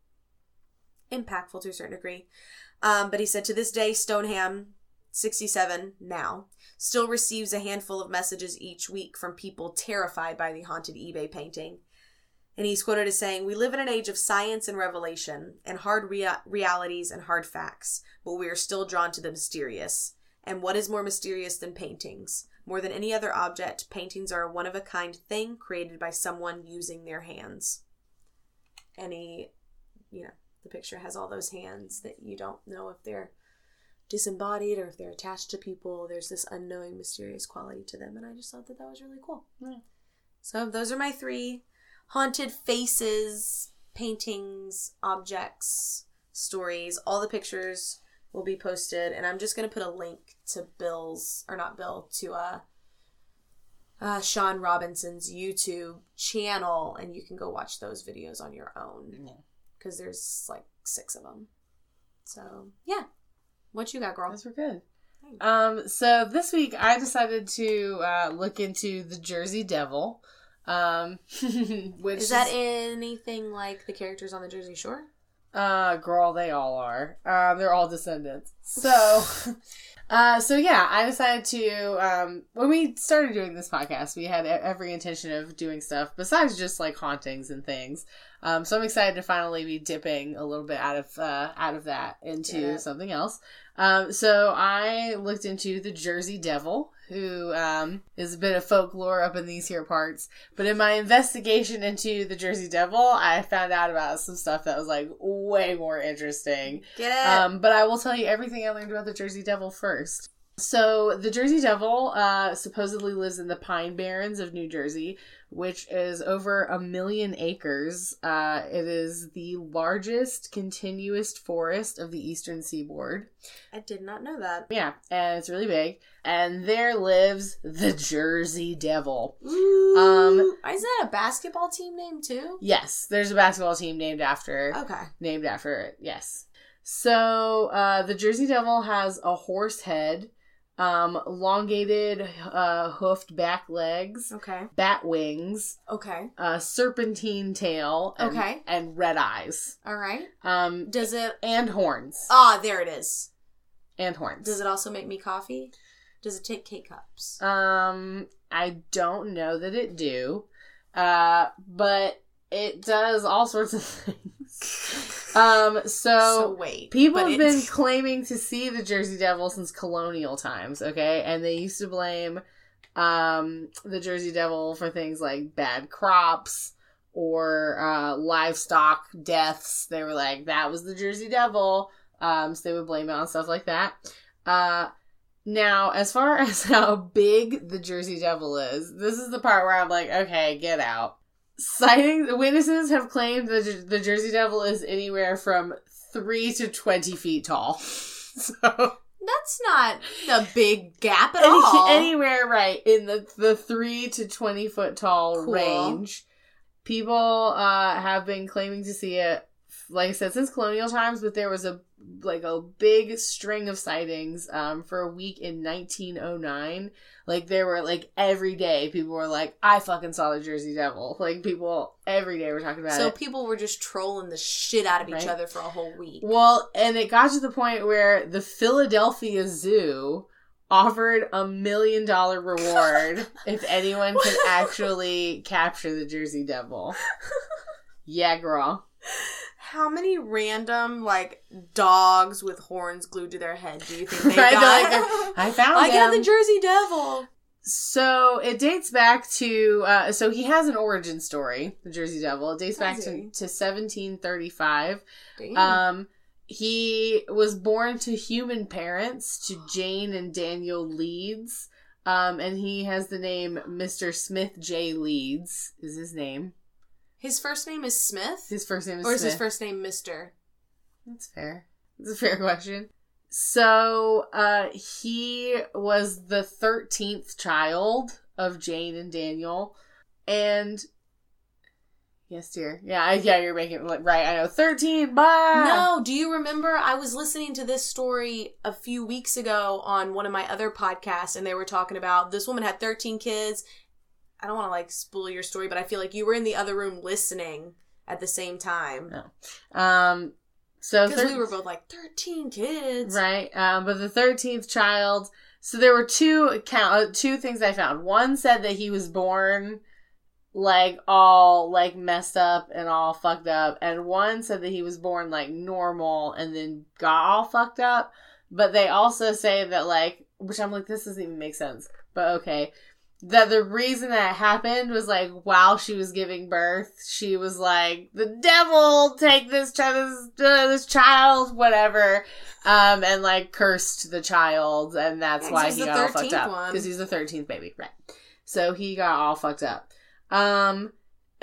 impactful to a certain degree. Um, but he said, To this day, Stoneham, 67 now, still receives a handful of messages each week from people terrified by the haunted eBay painting. And he's quoted as saying, We live in an age of science and revelation, and hard rea- realities and hard facts, but we are still drawn to the mysterious. And what is more mysterious than paintings? More than any other object, paintings are a one of a kind thing created by someone using their hands. And he, you know, the picture has all those hands that you don't know if they're disembodied or if they're attached to people. There's this unknowing, mysterious quality to them. And I just thought that that was really cool. Yeah. So those are my three haunted faces paintings, objects, stories. All the pictures will be posted, and I'm just gonna put a link to Bill's or not Bill to uh, uh Sean Robinson's YouTube channel, and you can go watch those videos on your own Yeah. because there's like six of them. So yeah, what you got, girl? Those were good. Thanks. Um, so this week I decided to uh, look into the Jersey Devil, um, which Is that anything like the characters on the Jersey Shore? Uh, girl, they all are. Uh, they're all descendants. So, uh, so yeah, I decided to. Um, when we started doing this podcast, we had every intention of doing stuff besides just like hauntings and things. Um, so I'm excited to finally be dipping a little bit out of uh, out of that into Yeah. something else. Um, so I looked into the Jersey Devil, who um, is a bit of folklore up in these here parts. But in my investigation into the Jersey Devil, I found out about some stuff that was like way more interesting. Get it? Um, but I will tell you everything I learned about the Jersey Devil first. So the Jersey Devil uh, supposedly lives in the Pine Barrens of New Jersey, which is over a million acres. Uh, it is the largest continuous forest of the eastern seaboard. I did not know that. Yeah, and it's really big. And there lives the Jersey Devil. Ooh. Um, Isn't that a basketball team name too? Yes, there's a basketball team named after Okay. named after it. Yes. So uh, the Jersey Devil has a horse head, um, elongated, uh, hoofed back legs, Okay. bat wings, Okay. a serpentine tail, and, Okay. and red eyes, All right. um, Does it? and horns, Ah, there it is. and horns. Does it also make me coffee? Does it take K cups? Um, I don't know that it do, uh, but it does all sorts of things. Um, so so wait. People have been claiming to see the Jersey Devil since colonial times, okay? And they used to blame um, the Jersey Devil for things like bad crops or uh, livestock deaths. They were like, that was the Jersey Devil. Um, so they would blame it on stuff like that. Uh, now, as far as how big the Jersey Devil is, this is the part where I'm like, okay, get out. Sightings, witnesses have claimed that the, Jersey Devil is anywhere from three to twenty feet tall. so That's not a big gap at any- all. anywhere right in the the three to twenty foot tall Cool. range. People uh, have been claiming to see it, like I said, since colonial times. But there was a like a big string of sightings um, for a week in 1909. Like there were like every day people were like, "I fucking saw the Jersey Devil." Like people every day were talking about so it. So people were just trolling the shit out of each other for a whole week. Well, and it got to the point where the Philadelphia Zoo offered a million dollar reward if anyone could actually capture the Jersey Devil. Yeah, girl. How many random like dogs with horns glued to their head do you think they Right, got? like, I found I got the Jersey Devil. So it dates back to uh, so he has an origin story, the Jersey Devil. It dates back to, to 1735. Damn. Um, he was born to human parents, to Jane and Daniel Leeds. Um, and he has the name Mr. Smith J. Leeds is his name. His first name is Smith, His first name is or is Smith. his first name Mister? That's fair. That's a fair question. So, uh, he was the 13th child of Jane and Daniel. And, yes, dear. Yeah, I, yeah, you're making it like, right. I know. 13, bye! No, do you remember? I was listening to this story a few weeks ago on one of my other podcasts, and they were talking about this woman had 13 kids. I don't want to like spoil your story, but I feel like you were in the other room listening at the same time Um, so because thir- we were both like 13 kids. right. Um, but the 13th child, so there were two account, uh, two things I found. One said that he was born like all like messed up and all fucked up and one said that he was born like normal and then got all fucked up but they also say that like which i'm like this doesn't even make sense but okay that the reason that happened was like while she was giving birth she was like the devil take this child this, uh, this child whatever um and like cursed the child and that's why he's he the got all fucked 13th up one. because he's the 13th baby right. So he got all fucked up. Um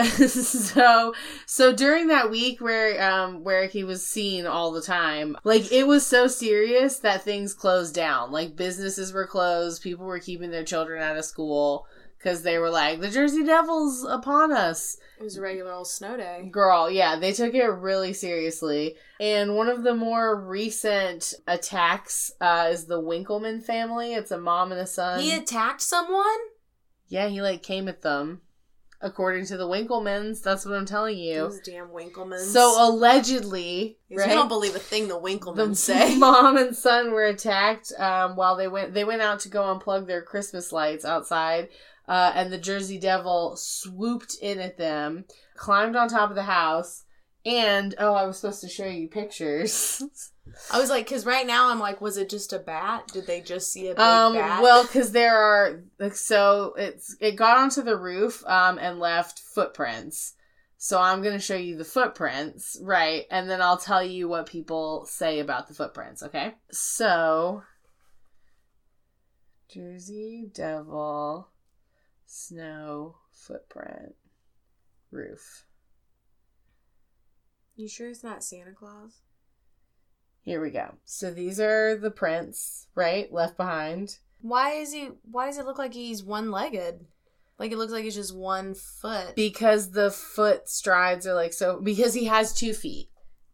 so so during that week where um where he was seen all the time like it was so serious that things closed down. Like businesses were closed. People were keeping their children out of school because they were like the jersey devils upon us. It was a regular old snow day. girl yeah they took it really seriously. And one of the more recent attacks uh is the winkleman family. It's a mom and a son. He attacked someone? yeah he like came at them according to the winklemans that's what i'm telling you Those damn Winklemans. So allegedly, right? we don't believe a thing the Winklemans the say. mom and son were attacked um, while they went. They went out to go unplug their Christmas lights outside, uh, and the Jersey Devil swooped in at them, climbed on top of the house, and oh, I was supposed to show you pictures. I was like, because right now I'm like, was it just a bat? Did they just see a big um, bat? well, because there are like so it's it got onto the roof um and left footprints. So I'm gonna show you the footprints, right? And then I'll tell you what people say about the footprints, okay? So Jersey Devil snow footprint roof. you sure it's not Santa Claus? Here we go. So these are the prints, right? Left behind. Why is he? Why does it look like he's one-legged? Like it looks like it's just one foot. because the foot strides are like so because he has two feet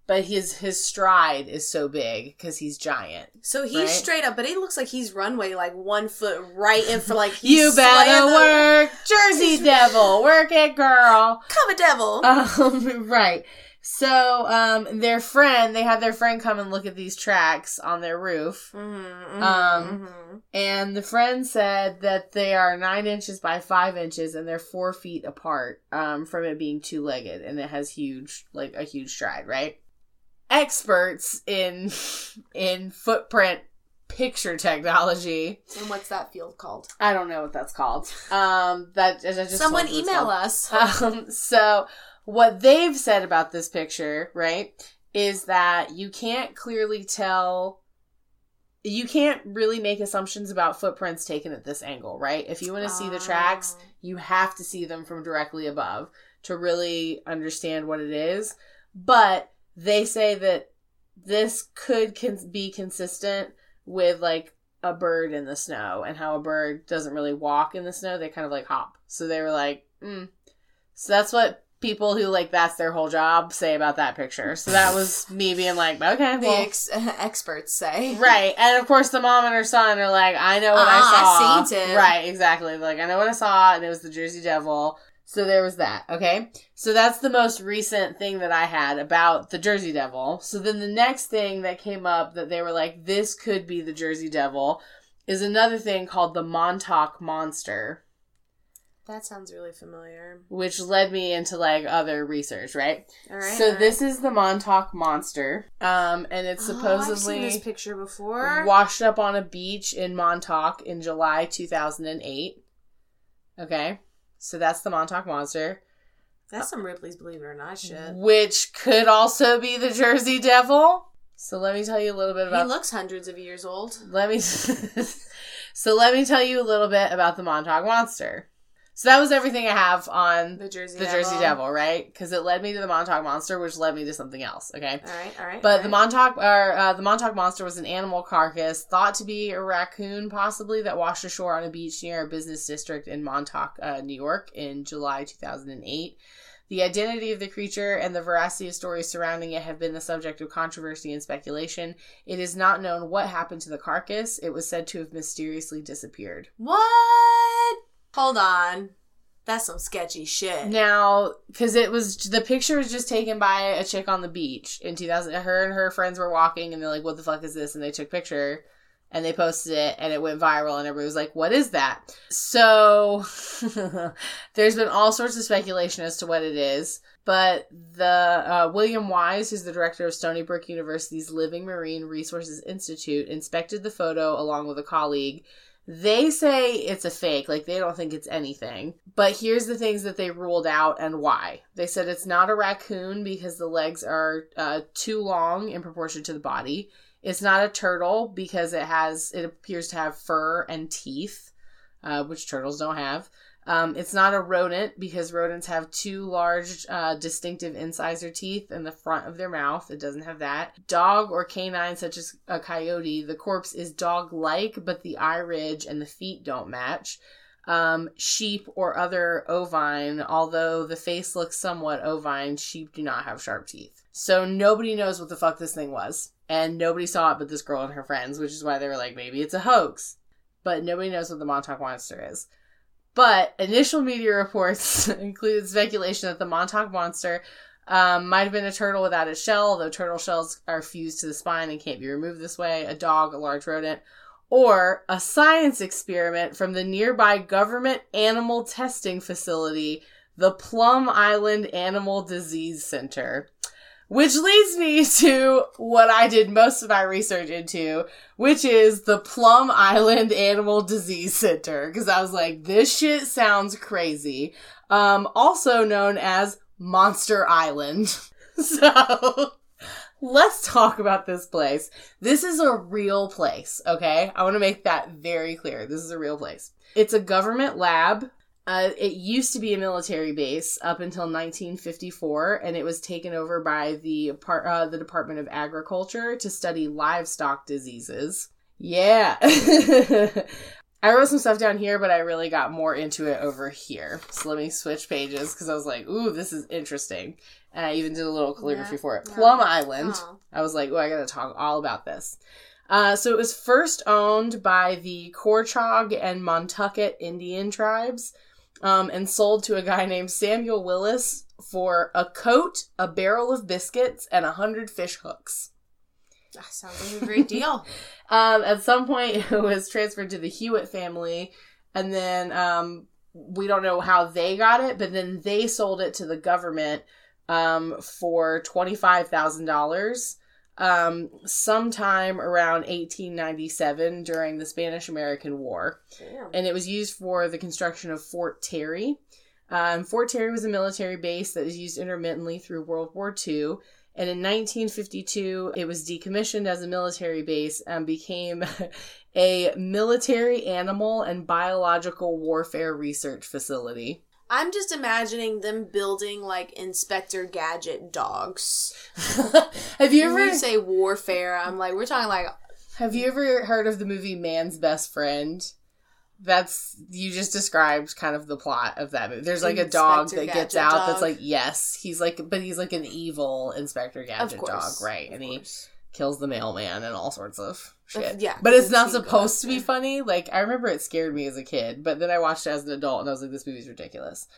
but his his stride is so big because he's giant so he's right? straight up, but it looks like he's runway like one foot right in for like he's you better the- work jersey devil work it girl Come a devil. um right so um their friend they had their friend come and look at these tracks on their roof Mhm, mhm, um, mhm. and the friend said that they are nine inches by five inches and they're four feet apart um, from it being two legged and it has huge like a huge stride right experts in in footprint picture technology And what's that field called? i don't know what that's called um that I just Someone told you it's email us. Um, so what they've said about this picture, right, is that you can't clearly tell you can't really make assumptions about footprints taken at this angle, right? If you want to see the tracks, Oh. you have to see them from directly above to really understand what it is. But they say that this could con- be consistent with like a bird in the snow and how a bird doesn't really walk in the snow, they kind of like hop. So they were like, mm. so that's what people who like that's their whole job say about that picture. So that was me being like, okay, The ex- experts say. Right. And of course the mom and her son are like, I know what Ah, I saw. I seen it. Right, exactly. Like, I know what I saw, and it was the Jersey Devil. So there was that, okay? So that's the most recent thing that I had about the Jersey Devil. So then the next thing that came up that they were like, this could be the Jersey Devil is another thing called the Montauk Monster, That sounds really familiar. which led me into like other research, right? All right. so all right. this is the Montauk Monster. Um, and it's Oh, I've seen supposedly this picture before. washed up on a beach in Montauk in July 2008. Okay. So that's the Montauk Monster, That's some Ripley's Believe It or Not shit. which could also be the Jersey Devil. So let me tell you a little bit about. He looks hundreds of years old. let me So let me tell you a little bit about the Montauk Monster. So that was everything I have on The Jersey the Devil. Jersey Devil, right? Because it led me to the Montauk Monster, which led me to something else. Okay. All right, all right. But all the right. Montauk, or uh, the Montauk monster, was an animal carcass thought to be a raccoon, possibly that washed ashore on a beach near a business district in Montauk, uh, New York, in July 2008. The identity of the creature and the veracity of stories surrounding it have been the subject of controversy and speculation. It is not known what happened to the carcass. It was said to have mysteriously disappeared. What? Hold on. That's some sketchy shit. Now, because it was the picture was just taken by a chick on the beach in 2000. Her and her friends were walking, and they're like, "What the fuck is this?" And they took picture, and they posted it, and it went viral, and everybody was like, "What is that?" So, there's been all sorts of speculation as to what it is. But the uh, William Wise, who's the director of Stony Brook University's Living Marine Resources Institute, inspected the photo along with a colleague they say it's a fake, like they don't think it's anything. But here's the things that they ruled out and why. They said it's not a raccoon because the legs are uh, too long in proportion to the body. It's not a turtle because it has it appears to have fur and teeth, uh, which turtles don't have. Um, it's not a rodent because rodents have two large, uh, distinctive incisor teeth in the front of their mouth. It doesn't have that. Dog or canine, such as a coyote, the corpse is dog like, but the eye ridge and the feet don't match. Um, sheep or other ovine, although the face looks somewhat ovine, sheep do not have sharp teeth. So nobody knows what the fuck this thing was. And nobody saw it but this girl and her friends, which is why they were like, maybe it's a hoax. But nobody knows what the Montauk Monster is. But initial media reports include speculation that the Montauk Monster um, might have been a turtle without a shell, though turtle shells are fused to the spine and can't be removed this way, a dog, a large rodent, or a science experiment from the nearby government animal testing facility, the Plum Island Animal Disease Center. Which leads me to what I did most of my research into, which is the Plum Island Animal Disease Center. Cause I was like, this shit sounds crazy. Um, also known as Monster Island. so, let's talk about this place. This is a real place, okay? I want to make that very clear. This is a real place. It's a government lab uh, it used to be a military base up until 1954, and it was taken over by the part uh, the Department of Agriculture to study livestock diseases. Yeah, I wrote some stuff down here, but I really got more into it over here. So let me switch pages because I was like, "Ooh, this is interesting," and I even did a little calligraphy Yeah. for it. Yeah. Plum Island. Oh. I was like, "Oh, I got to talk all about this." Uh, so it was first owned by the Corchaug and Montaukett Indian tribes um, and sold to a guy named Samuel Wyllys for a coat, a barrel of biscuits, and a hundred fish hooks. That sounds like a great deal. Um, at some point, it was transferred to the Hewitt family, and then um, we don't know how they got it, but then they sold it to the government um, for twenty five thousand dollars. Um, sometime around 1897 during the Spanish American War Damn. and it was used for the construction of Fort Terry. Um, Fort Terry was a military base that was used intermittently through World War II. And in 1952, it was decommissioned as a military base and became a military animal and biological warfare research facility. I'm just imagining them building like Inspector Gadget dogs. have you When ever you say warfare, I'm like, we're talking like have you ever heard of the movie Man's Best Friend? That's you just described kind of the plot of that movie. There's like a dog that gets Gadget out that's like yes, he's like but he's like an evil Inspector Gadget dog, right? And he kills the mailman and all sorts of shit. yeah, But it's not supposed to be funny. Like I remember it scared me as a kid, but then I watched it as an adult and I was like, this movie's ridiculous.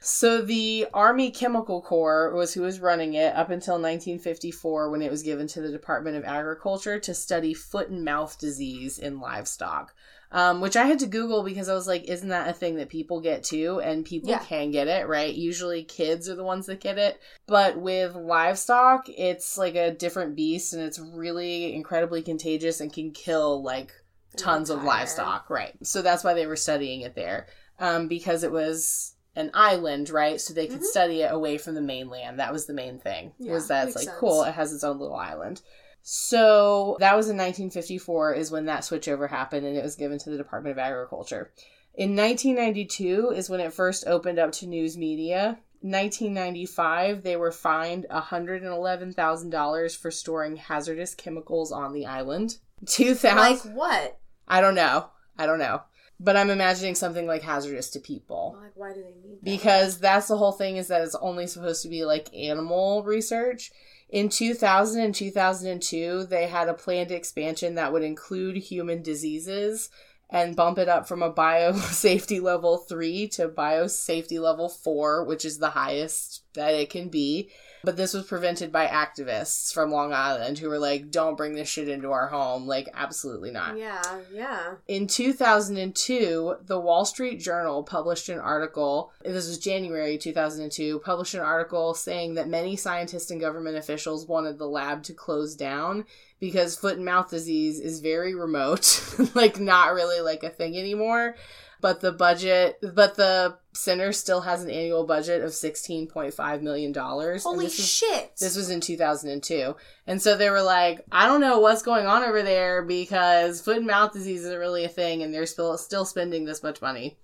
So the Army Chemical Corps was who was running it up until 1954 when it was given to the Department of Agriculture to study foot and mouth disease in livestock. Um, which I had to Google because I was like, isn't that a thing that people get too? And people Yeah. can get it, right? Usually kids are the ones that get it. But with livestock, it's like a different beast and it's really incredibly contagious and can kill like tons of livestock, right? So that's why they were studying it there, um, because it was an island, right? So they could Mhm. study it away from the mainland. That was the main thing. Yeah, was that it's like makes cool? It has its own little island. So that was in 1954 is when that switchover happened, and it was given to the Department of Agriculture. In 1992 is when it first opened up to news media. 1995, they were fined $111,000 for storing hazardous chemicals on the island. 2000, Like what? I don't know. I don't know. But I'm imagining something like hazardous to people. Like why do they need that? Because that's the whole thing is that it's only supposed to be like animal research. In 2000 and 2002, they had a planned expansion that would include human diseases and bump it up from a biosafety level 3 to biosafety level 4, which is the highest that it can be. But this was prevented by activists from Long Island who were like, don't bring this shit into our home. Like, absolutely not. Yeah, yeah. In 2002, the Wall Street Journal published an article, this was January 2002, published an article saying that many scientists and government officials wanted the lab to close down because foot and mouth disease is very remote, like not really like a thing anymore. But the budget, but the center still has an annual budget of $16.5 million. Holy this is- shit! this was in 2002. And so they were like, I don't know what's going on over there because foot and mouth disease isn't really a thing and they're still still spending this much money.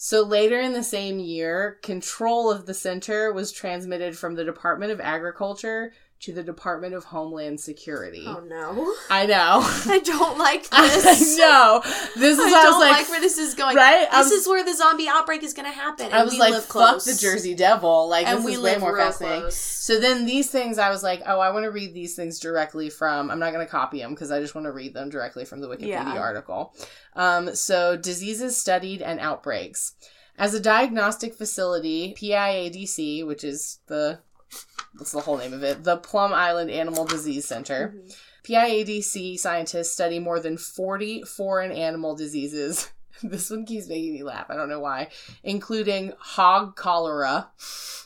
So later in the same year, control of the center was transmitted from the Department of Agriculture to the Department of Homeland Security. Oh no. I know. I don't like I this. know. This is I I don't was like, like, where this is going. right? I This is where the zombie outbreak is going to happen. And I was like, fuck close. the Jersey Devil. Like, and this we is way live more real fascinating. close. So then these things, I was like, oh, I want to read these things directly from. I'm not going to copy them because I just want to read them directly from the Wikipedia Yeah. article. Um, so diseases studied and outbreaks. As a diagnostic facility, PIADC, which is the that's the whole name of it, the Plum Island Animal Disease Center. Mhm. PIADC scientists study more than 40 foreign animal diseases. This one keeps making me laugh. I don't know why, including hog cholera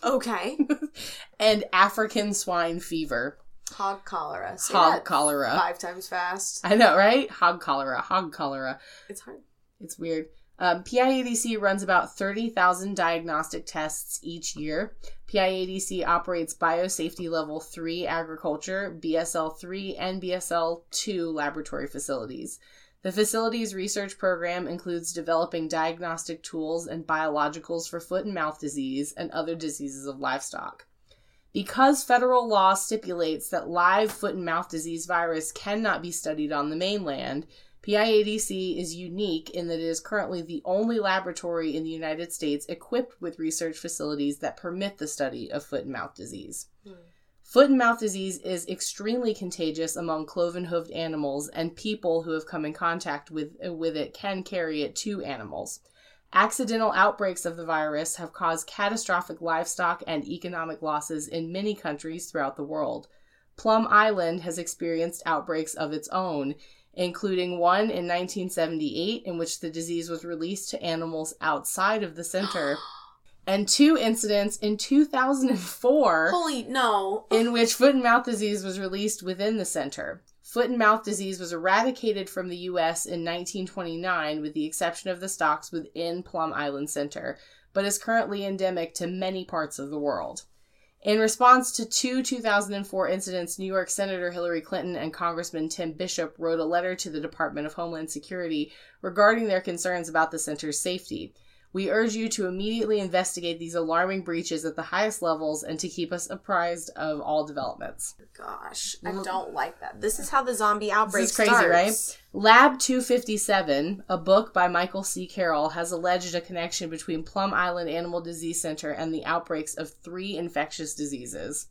Okay. and African swine fever. Hog cholera. Say Hog cholera. Five times fast. I know, right? Hog cholera. Hog cholera. It's hard. It's weird. Um, PIADC runs about 30,000 diagnostic tests each year. PIADC operates biosafety level 3 agriculture, BSL 3, and BSL 2 laboratory facilities. The facility's research program includes developing diagnostic tools and biologicals for foot and mouth disease and other diseases of livestock. Because federal law stipulates that live foot and mouth disease virus cannot be studied on the mainland, PIADC is unique in that it is currently the only laboratory in the United States equipped with research facilities that permit the study of foot and mouth disease. Hmm. Foot and mouth disease is extremely contagious among cloven hoofed animals, and people who have come in contact with, with it can carry it to animals. Accidental outbreaks of the virus have caused catastrophic livestock and economic losses in many countries throughout the world. Plum Island has experienced outbreaks of its own, including one in 1978 in which the disease was released to animals outside of the center, and two incidents in 2004 Holy no. in which foot and mouth disease was released within the center. Foot and mouth disease was eradicated from the U.S. in 1929, with the exception of the stocks within Plum Island Center, but is currently endemic to many parts of the world. In response to two 2004 incidents, New York Senator Hillary Clinton and Congressman Tim Bishop wrote a letter to the Department of Homeland Security regarding their concerns about the center's safety. We urge you to immediately investigate these alarming breaches at the highest levels and to keep us apprised of all developments. Gosh, I don't like that. This is how the zombie outbreak is crazy, starts. right? Lab 257, a book by Michael C. Carroll, has alleged a connection between Plum Island Animal Disease Center and the outbreaks of three infectious diseases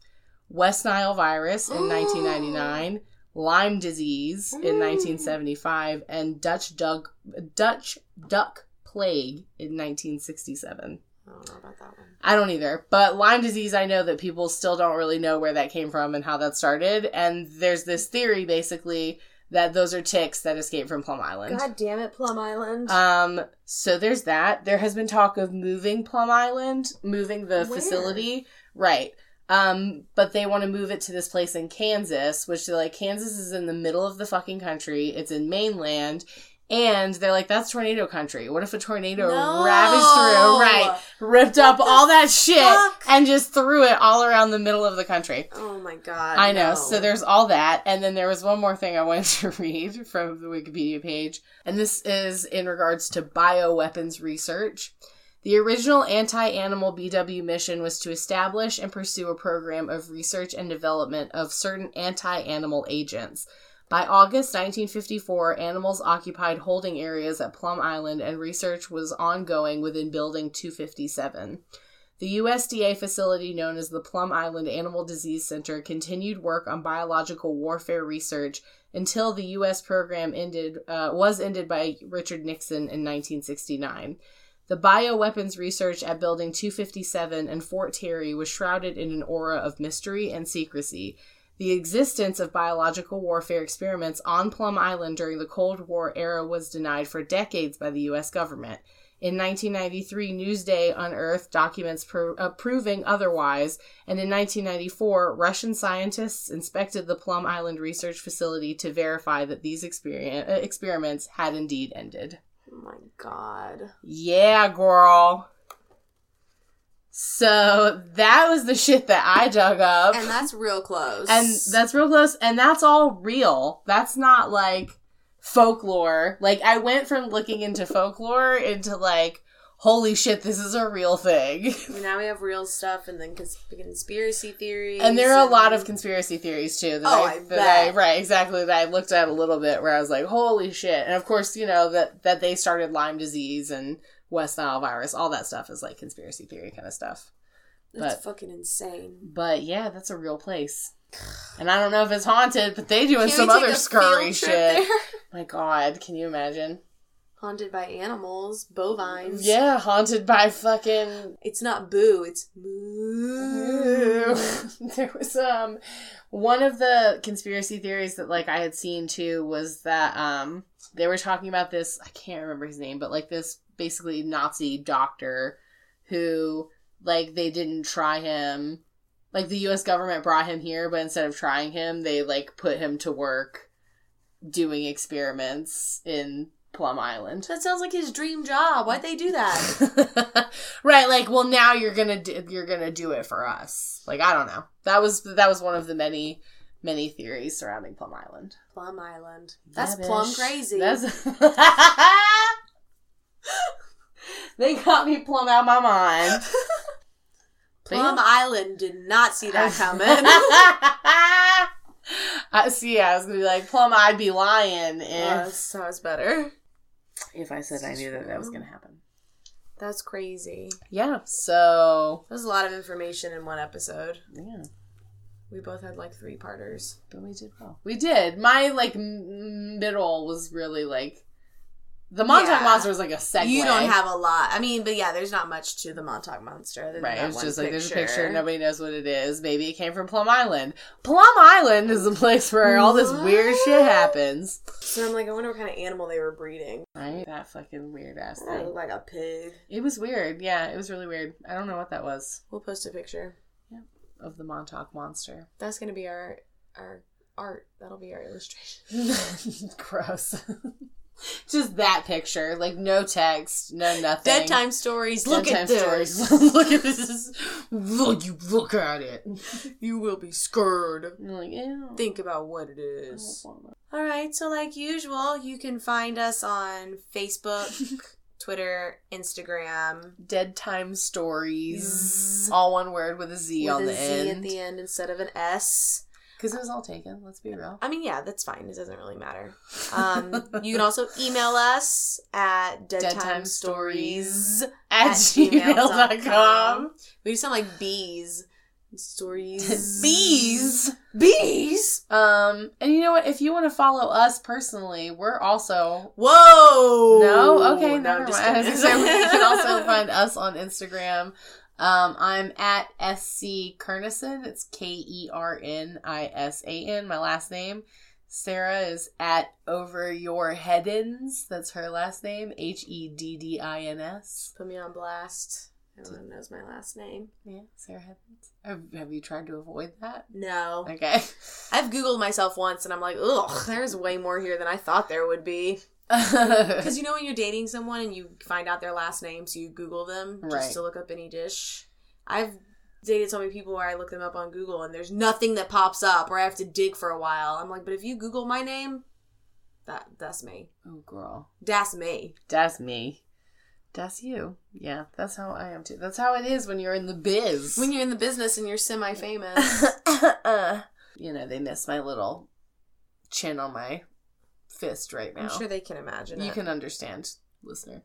West Nile virus in 1999, Lyme disease in mm. 1975, and Dutch duck, Dutch duck plague in 1967. I don't know about that one. I don't either. But Lyme disease, I know that people still don't really know where that came from and how that started. And there's this theory basically that those are ticks that escaped from Plum Island. God damn it, Plum Island. Um, so there's that. There has been talk of moving Plum Island, moving the Where? facility. Right. Um, but they want to move it to this place in Kansas, which they're like, Kansas is in the middle of the fucking country. It's in mainland. And they're like, that's tornado country. What if a tornado No. ravaged through? Right. Ripped up all that shit fuck? and just threw it all around the middle of the country. oh my god. I know. no. So there's all that. And then there was one more thing I wanted to read from the Wikipedia page. And this is in regards to bioweapons research. The original anti animal BW mission was to establish and pursue a program of research and development of certain anti animal agents. By August 1954, animals occupied holding areas at Plum Island and research was ongoing within Building 257. The USDA facility known as the Plum Island Animal Disease Center continued work on biological warfare research until the U.S. program ended uh, was ended by Richard Nixon in 1969. The bioweapons research at Building 257 and Fort Terry was shrouded in an aura of mystery and secrecy. The existence of biological warfare experiments on Plum Island during the Cold War era was denied for decades by the U.S. government. In 1993, Newsday unearthed documents pro- uh, proving otherwise, and in 1994, Russian scientists inspected the Plum Island research facility to verify that these experien- uh, experiments had indeed ended. Oh my god. Yeah, girl. So that was the shit that I dug up. And that's real close. And that's real close. And that's all real. That's not like folklore. Like I went from looking into folklore into like, holy shit, this is a real thing. now we have real stuff and then cons- conspiracy theories. And there are a lot of conspiracy theories too. That Oh, I, I that bet. I right exactly that I looked at a little bit where I was like, holy shit! And of course, you know that that they started Lyme disease and West Nile virus. All that stuff is like conspiracy theory kind of stuff. That's but- fucking insane. But yeah, that's a real place. And I don't know if it's haunted, but they doing Can some other scurry shit. there? My God, can you imagine? Haunted by animals, bovines. Yeah, haunted by fucking It's not boo, it's moo. there was um one of the conspiracy theories that like I had seen too was that um they were talking about this I can't remember his name but like this basically Nazi doctor who like they didn't try him like the US government brought him here but instead of trying him they like put him to work doing experiments in Plum Island. That sounds like his dream job. Why'd they do that? right like well now you're gonna do, you're gonna do it for us like i don't know that was that was one of the many many theories surrounding plum island Plum Island. That's plum crazy. That's- they got me plumb out my mind Plum. Island did not see that coming. I see. I was gonna be like plum. I'd be lying if Uh, so it's better. if I said I knew that that was gonna happen. That's crazy. Yeah. So That was a lot of information in one episode. yeah, We both had like three parters. but we did well. We did. My like m- middle was really like the Montauk Yeah. Monster was like a segue. You don't have a lot. I mean, but yeah, there's not much to the Montauk Monster. Right, that it one just like there's a picture, nobody knows what it is. Maybe it came from Plum Island. Plum Island is the place where all this weird shit happens. So I'm like, I wonder what kind of animal they were breeding. Right? That fucking weird ass thing. looked like a pig. It was weird. Yeah, it was really weird. I don't know what that was We'll post a picture. Yeah. of the Montauk monster. That's gonna be our our art. That'll be our illustration. Gross. Just that picture, like no text, no nothing. Dead time stories. Look Dead at this. stories. look at this. Look, you look at it. You will be scared. Like, ew. Think about what it is. All right, so like usual, you can find us on Facebook, Twitter, Instagram. Dead time stories. Zzz. All one word with a Z with on the Z end. at the end instead of an S. Because it was all taken. Let's be real. I mean, yeah, that's fine. It doesn't really matter. Um, you can also email us at deadtimestories At at gmail.com. gmail.com. We sound like bees. Stories. Bees. Bees. Um, and you know what? If you want to follow us personally, we're also Whoa. no okay. No, never mind. I was gonna say, you can also find us on Instagram. Um, I'm at sc Kernisan. It's K E R N I S A N. My last name. Sarah is at over your headins. That's her last name. H E D D I N S. Put me on blast. Everyone knows my last name. Yeah, Sarah Heddins. Have, have you tried to avoid that? No. Okay. I've Googled myself once and I'm like, ugh, there's way more here than I thought there would be. Because you know when you're dating someone and you find out their last name, so you Google them just Right. to look up any dish. I've dated so many people where I look them up on Google and there's nothing that pops up or I have to dig for a while. I'm like, but if you Google my name, that that's me. oh, girl. That's me. That's me. That's you. Yeah, that's how I am too. That's how it is when you're in the biz. When you're in the business and you're semi famous. you know, they miss my little chin on my fist right now. I'm sure they can imagine you it. can understand, listener.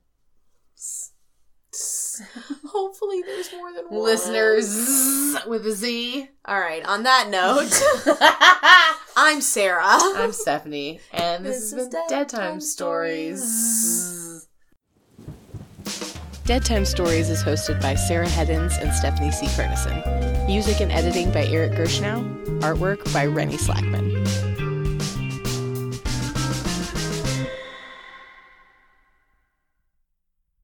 Hopefully there's more than one. Listeners with a Z. All right, on that note, I'm Sarah. I'm Stephanie, and this, This has is been Dead Dead Time Time Stories. Dead Time Stories is hosted by Sarah Heddins and Stephanie C. Kernisan. Music and editing by Eric Gershnow. Artwork by Rennie Slackman.